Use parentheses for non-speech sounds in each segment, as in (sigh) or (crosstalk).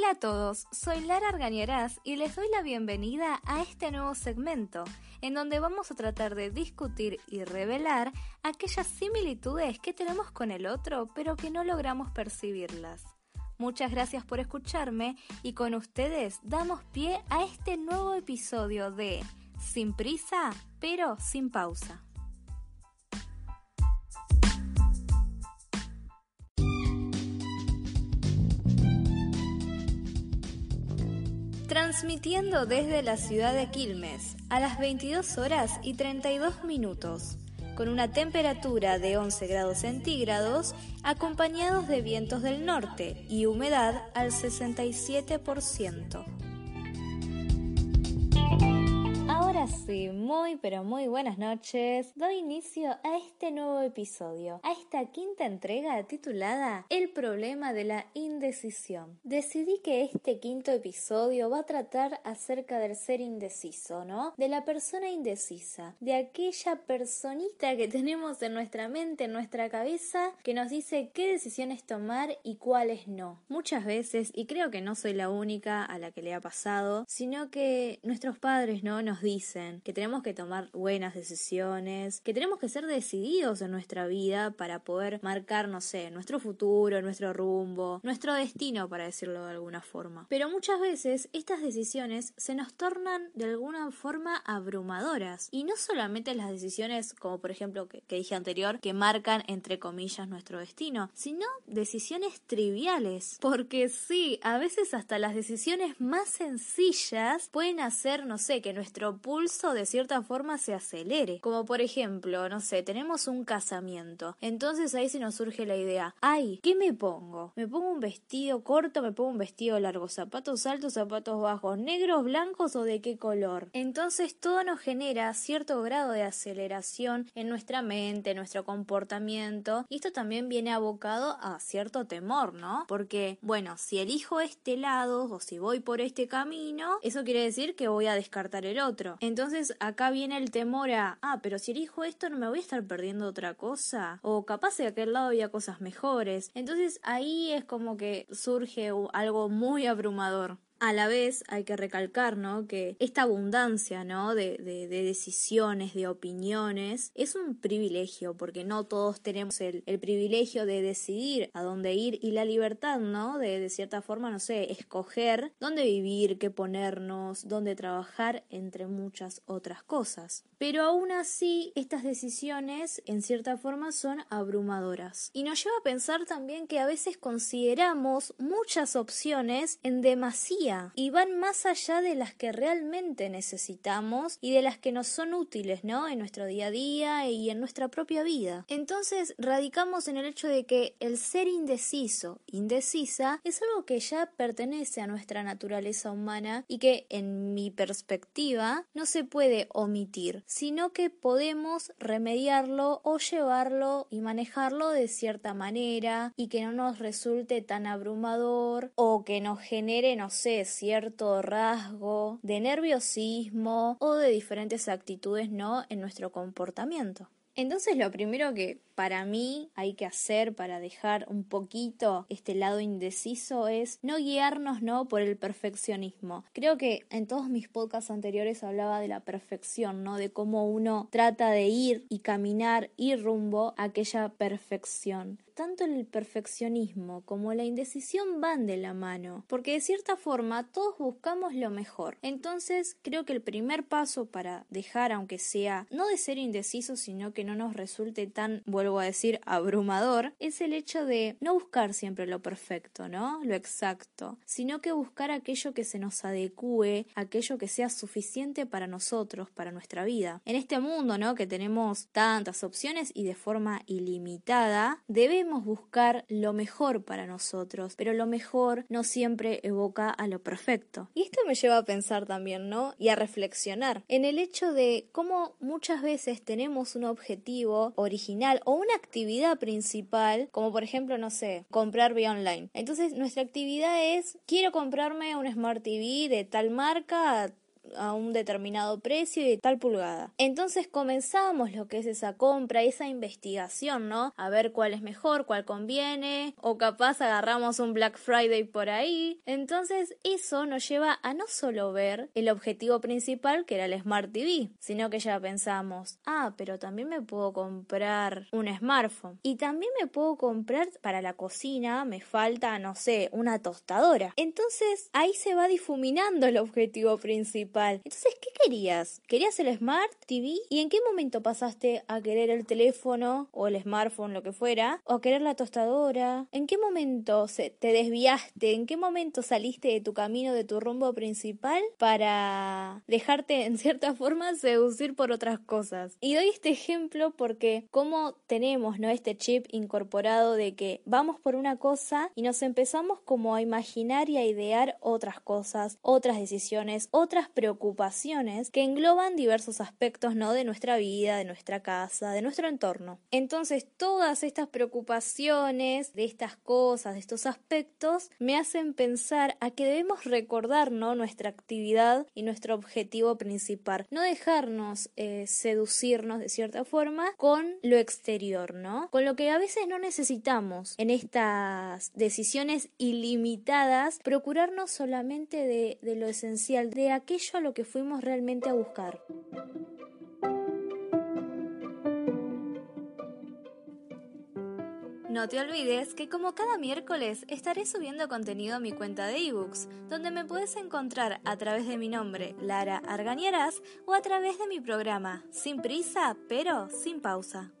Hola a todos, soy Lara Argañarás y les doy la bienvenida a este nuevo segmento, en donde vamos a tratar de discutir y revelar aquellas similitudes que tenemos con el otro, pero que no logramos percibirlas. Muchas gracias por escucharme y con ustedes damos pie a este nuevo episodio de Sin prisa, pero sin pausa. Transmitiendo desde la ciudad de Quilmes a las 22 horas y 32 minutos, con una temperatura de 11 grados centígrados, acompañados de vientos del norte y humedad al 67%. Muy pero muy buenas noches. Doy inicio a este nuevo episodio, a esta quinta entrega titulada El problema de la indecisión. Decidí que este quinto episodio va a tratar acerca del ser indeciso, ¿no? De la persona indecisa, de aquella personita que tenemos en nuestra mente, en nuestra cabeza, que nos dice qué decisiones tomar y cuáles no. Muchas veces, y creo que no soy la única a la que le ha pasado, sino que nuestros padres, ¿no? Nos dicen que tenemos que tomar buenas decisiones, que tenemos que ser decididos en nuestra vida para poder marcar, no sé, nuestro futuro, nuestro rumbo, nuestro destino, para decirlo de alguna forma. Pero muchas veces estas decisiones se nos tornan de alguna forma abrumadoras. Y no solamente las decisiones, como por ejemplo que, que dije anterior, que marcan entre comillas nuestro destino, sino decisiones triviales. Porque sí, a veces hasta las decisiones más sencillas pueden hacer, no sé, que nuestro pulso de cierta forma se acelere. Como por ejemplo, no sé, tenemos un casamiento. Entonces ahí se nos surge la idea, ay, ¿qué me pongo? ¿Me pongo un vestido corto? ¿Me pongo un vestido largo? ¿Zapatos altos? ¿Zapatos bajos? ¿Negros, blancos o de qué color? Entonces todo nos genera cierto grado de aceleración en nuestra mente, en nuestro comportamiento. Y esto también viene abocado a cierto temor, ¿no? Porque, bueno, si elijo este lado o si voy por este camino, eso quiere decir que voy a descartar el otro. Entonces acá viene el temor a, ah, pero si elijo esto no me voy a estar perdiendo otra cosa. O capaz de aquel lado había cosas mejores. Entonces ahí es como que surge algo muy abrumador a la vez hay que recalcar, ¿no? Que esta abundancia, ¿no? De, de, decisiones, de opiniones, es un privilegio, porque no todos tenemos el, el, privilegio de decidir a dónde ir y la libertad, ¿no? De, de cierta forma, no sé, escoger dónde vivir, qué ponernos, dónde trabajar, entre muchas otras cosas. Pero aún así, estas decisiones, en cierta forma, son abrumadoras. Y nos lleva a pensar también que a veces consideramos muchas opciones en demasía y van más allá de las que realmente necesitamos y de las que nos son útiles, ¿no? En nuestro día a día y en nuestra propia vida. Entonces, radicamos en el hecho de que el ser indeciso, indecisa, es algo que ya pertenece a nuestra naturaleza humana y que, en mi perspectiva, no se puede omitir, sino que podemos remediarlo o llevarlo y manejarlo de cierta manera y que no nos resulte tan abrumador o que nos genere, no sé, cierto rasgo de nerviosismo o de diferentes actitudes no en nuestro comportamiento. Entonces lo primero que para mí hay que hacer para dejar un poquito este lado indeciso es no guiarnos no por el perfeccionismo. Creo que en todos mis podcasts anteriores hablaba de la perfección, ¿no? De cómo uno trata de ir y caminar y rumbo a aquella perfección tanto el perfeccionismo como la indecisión van de la mano, porque de cierta forma todos buscamos lo mejor. Entonces creo que el primer paso para dejar, aunque sea no de ser indeciso, sino que que no nos resulte tan, vuelvo a decir, abrumador, es el hecho de no buscar siempre lo perfecto, ¿no? Lo exacto, sino que buscar aquello que se nos adecue, aquello que sea suficiente para nosotros, para nuestra vida. En este mundo, ¿no? Que tenemos tantas opciones y de forma ilimitada, debemos buscar lo mejor para nosotros, pero lo mejor no siempre evoca a lo perfecto. Y esto me lleva a pensar también, ¿no? Y a reflexionar en el hecho de cómo muchas veces tenemos un objetivo original o una actividad principal, como por ejemplo, no sé, comprar vía online. Entonces, nuestra actividad es, quiero comprarme un Smart TV de tal marca a un determinado precio y tal pulgada. Entonces comenzamos lo que es esa compra, esa investigación, ¿no? A ver cuál es mejor, cuál conviene, o capaz agarramos un Black Friday por ahí. Entonces eso nos lleva a no solo ver el objetivo principal que era el Smart TV, sino que ya pensamos, ah, pero también me puedo comprar un smartphone y también me puedo comprar para la cocina, me falta, no sé, una tostadora. Entonces ahí se va difuminando el objetivo principal entonces, ¿qué querías? ¿Querías el Smart TV? ¿Y en qué momento pasaste a querer el teléfono o el smartphone, lo que fuera? ¿O a querer la tostadora? ¿En qué momento se, te desviaste? ¿En qué momento saliste de tu camino, de tu rumbo principal para dejarte en cierta (laughs) forma seducir por otras cosas? Y doy este ejemplo porque como tenemos ¿no? este chip incorporado de que vamos por una cosa y nos empezamos como a imaginar y a idear otras cosas, otras decisiones, otras preocupaciones que engloban diversos aspectos ¿no? de nuestra vida, de nuestra casa, de nuestro entorno. Entonces, todas estas preocupaciones, de estas cosas, de estos aspectos, me hacen pensar a que debemos recordar ¿no? nuestra actividad y nuestro objetivo principal. No dejarnos eh, seducirnos de cierta forma con lo exterior, ¿no? Con lo que a veces no necesitamos en estas decisiones ilimitadas, procurarnos solamente de, de lo esencial, de aquello lo que fuimos realmente a buscar. No te olvides que como cada miércoles estaré subiendo contenido a mi cuenta de ebooks, donde me puedes encontrar a través de mi nombre, Lara Argañeras, o a través de mi programa, sin prisa, pero sin pausa.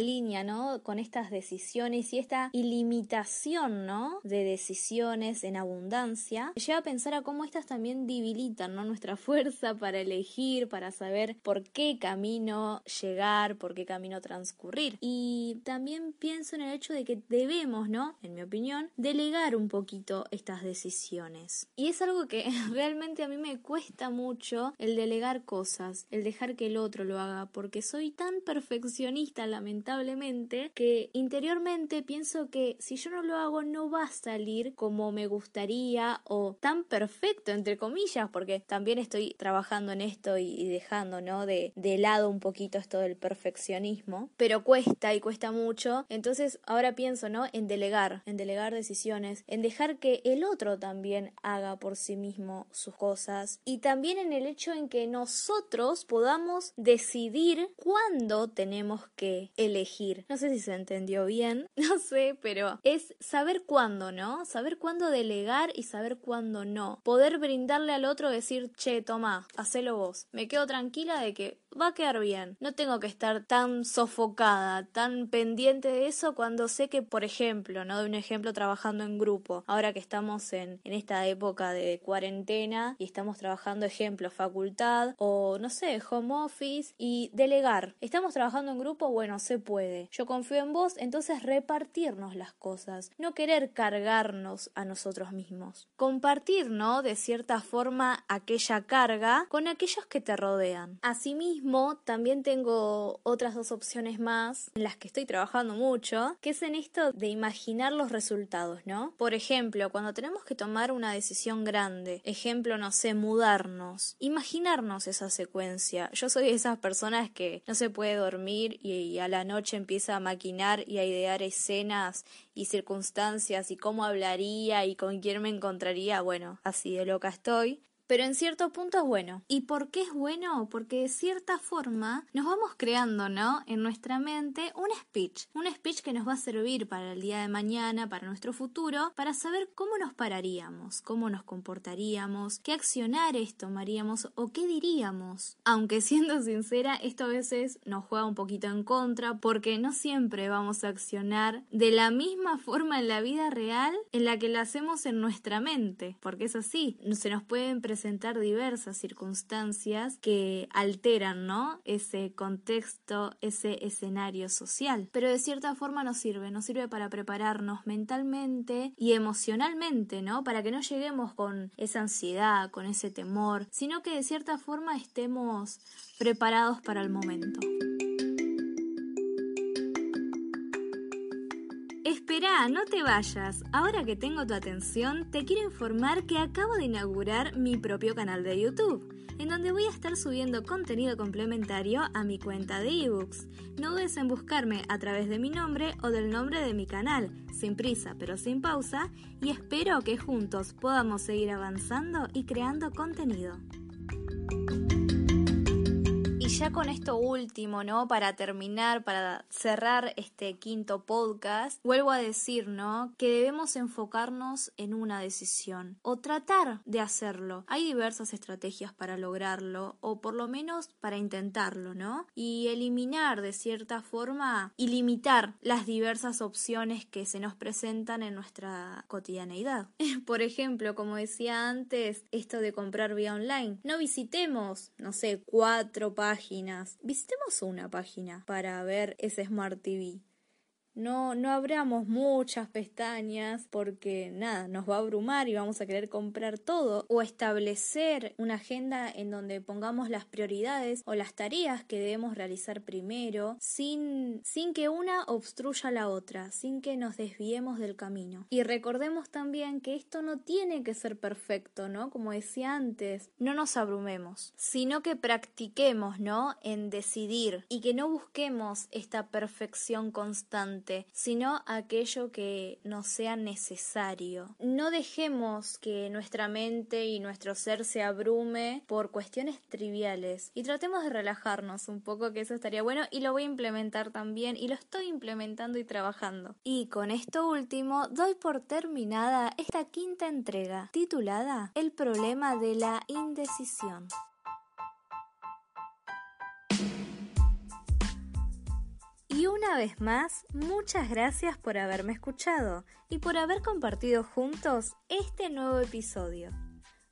Línea, ¿no? Con estas decisiones y esta ilimitación, ¿no? De decisiones en abundancia, lleva a pensar a cómo estas también debilitan, ¿no? Nuestra fuerza para elegir, para saber por qué camino llegar, por qué camino transcurrir. Y también pienso en el hecho de que debemos, ¿no? En mi opinión, delegar un poquito estas decisiones. Y es algo que (laughs) realmente a mí me cuesta mucho el delegar cosas, el dejar que el otro lo haga, porque soy tan perfeccionista, lamentablemente lamentablemente que interiormente pienso que si yo no lo hago no va a salir como me gustaría o tan perfecto entre comillas porque también estoy trabajando en esto y, dejando no de, de lado un poquito esto del perfeccionismo pero cuesta y cuesta mucho entonces ahora pienso no en delegar en delegar decisiones en dejar que el otro también haga por sí mismo sus cosas y también en el hecho en que nosotros podamos decidir cuándo tenemos que elegir. No sé si se entendió bien, (laughs) no sé, pero es saber cuándo, ¿no? Saber cuándo delegar y saber cuándo no. Poder brindarle al otro decir, che, toma, hacelo vos. Me quedo tranquila de que va a quedar bien. No tengo que estar tan sofocada, tan pendiente de eso cuando sé que, por ejemplo, no doy un ejemplo trabajando en grupo, ahora que estamos en, en esta época de cuarentena y estamos trabajando ejemplo, facultad o no sé, home office y delegar. Estamos trabajando en grupo, bueno, se puede. Yo confío en vos, entonces repartirnos las cosas, no querer cargarnos a nosotros mismos. Compartir, ¿no? De cierta forma aquella carga con aquellos que te rodean. Asimismo, también tengo otras dos opciones más en las que estoy trabajando mucho, que es en esto de imaginar los resultados, ¿no? Por ejemplo, cuando tenemos que tomar una decisión grande, ejemplo, no sé, mudarnos, imaginarnos esa secuencia. Yo soy de esas personas que no se puede dormir y a la noche empieza a maquinar y a idear escenas y circunstancias y cómo hablaría y con quién me encontraría, bueno, así de loca estoy. Pero en cierto punto es bueno. ¿Y por qué es bueno? Porque de cierta forma nos vamos creando, ¿no? En nuestra mente un speech, un speech que nos va a servir para el día de mañana, para nuestro futuro, para saber cómo nos pararíamos, cómo nos comportaríamos, qué accionares tomaríamos o qué diríamos. Aunque siendo sincera, esto a veces nos juega un poquito en contra porque no siempre vamos a accionar de la misma forma en la vida real en la que la hacemos en nuestra mente, porque es así, se nos pueden presentar diversas circunstancias que alteran, ¿no? Ese contexto, ese escenario social, pero de cierta forma nos sirve, nos sirve para prepararnos mentalmente y emocionalmente, ¿no? Para que no lleguemos con esa ansiedad, con ese temor, sino que de cierta forma estemos preparados para el momento. Espera, no te vayas. Ahora que tengo tu atención, te quiero informar que acabo de inaugurar mi propio canal de YouTube, en donde voy a estar subiendo contenido complementario a mi cuenta de ebooks. No dudes en buscarme a través de mi nombre o del nombre de mi canal, sin prisa pero sin pausa, y espero que juntos podamos seguir avanzando y creando contenido ya con esto último, ¿no? Para terminar, para cerrar este quinto podcast, vuelvo a decir, ¿no? Que debemos enfocarnos en una decisión o tratar de hacerlo. Hay diversas estrategias para lograrlo o por lo menos para intentarlo, ¿no? Y eliminar de cierta forma y limitar las diversas opciones que se nos presentan en nuestra cotidianeidad. (laughs) por ejemplo, como decía antes, esto de comprar vía online. No visitemos, no sé, cuatro páginas Visitemos una página para ver ese Smart TV. No, no abramos muchas pestañas porque nada, nos va a abrumar y vamos a querer comprar todo o establecer una agenda en donde pongamos las prioridades o las tareas que debemos realizar primero sin, sin que una obstruya la otra, sin que nos desviemos del camino. Y recordemos también que esto no tiene que ser perfecto, ¿no? Como decía antes, no nos abrumemos, sino que practiquemos, ¿no? En decidir y que no busquemos esta perfección constante sino aquello que nos sea necesario. No dejemos que nuestra mente y nuestro ser se abrume por cuestiones triviales y tratemos de relajarnos un poco, que eso estaría bueno y lo voy a implementar también y lo estoy implementando y trabajando. Y con esto último, doy por terminada esta quinta entrega titulada El problema de la indecisión. Y una vez más, muchas gracias por haberme escuchado y por haber compartido juntos este nuevo episodio.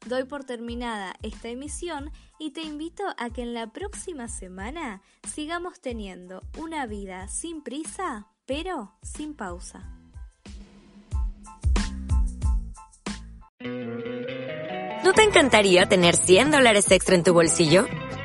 Doy por terminada esta emisión y te invito a que en la próxima semana sigamos teniendo una vida sin prisa, pero sin pausa. ¿No te encantaría tener 100 dólares extra en tu bolsillo?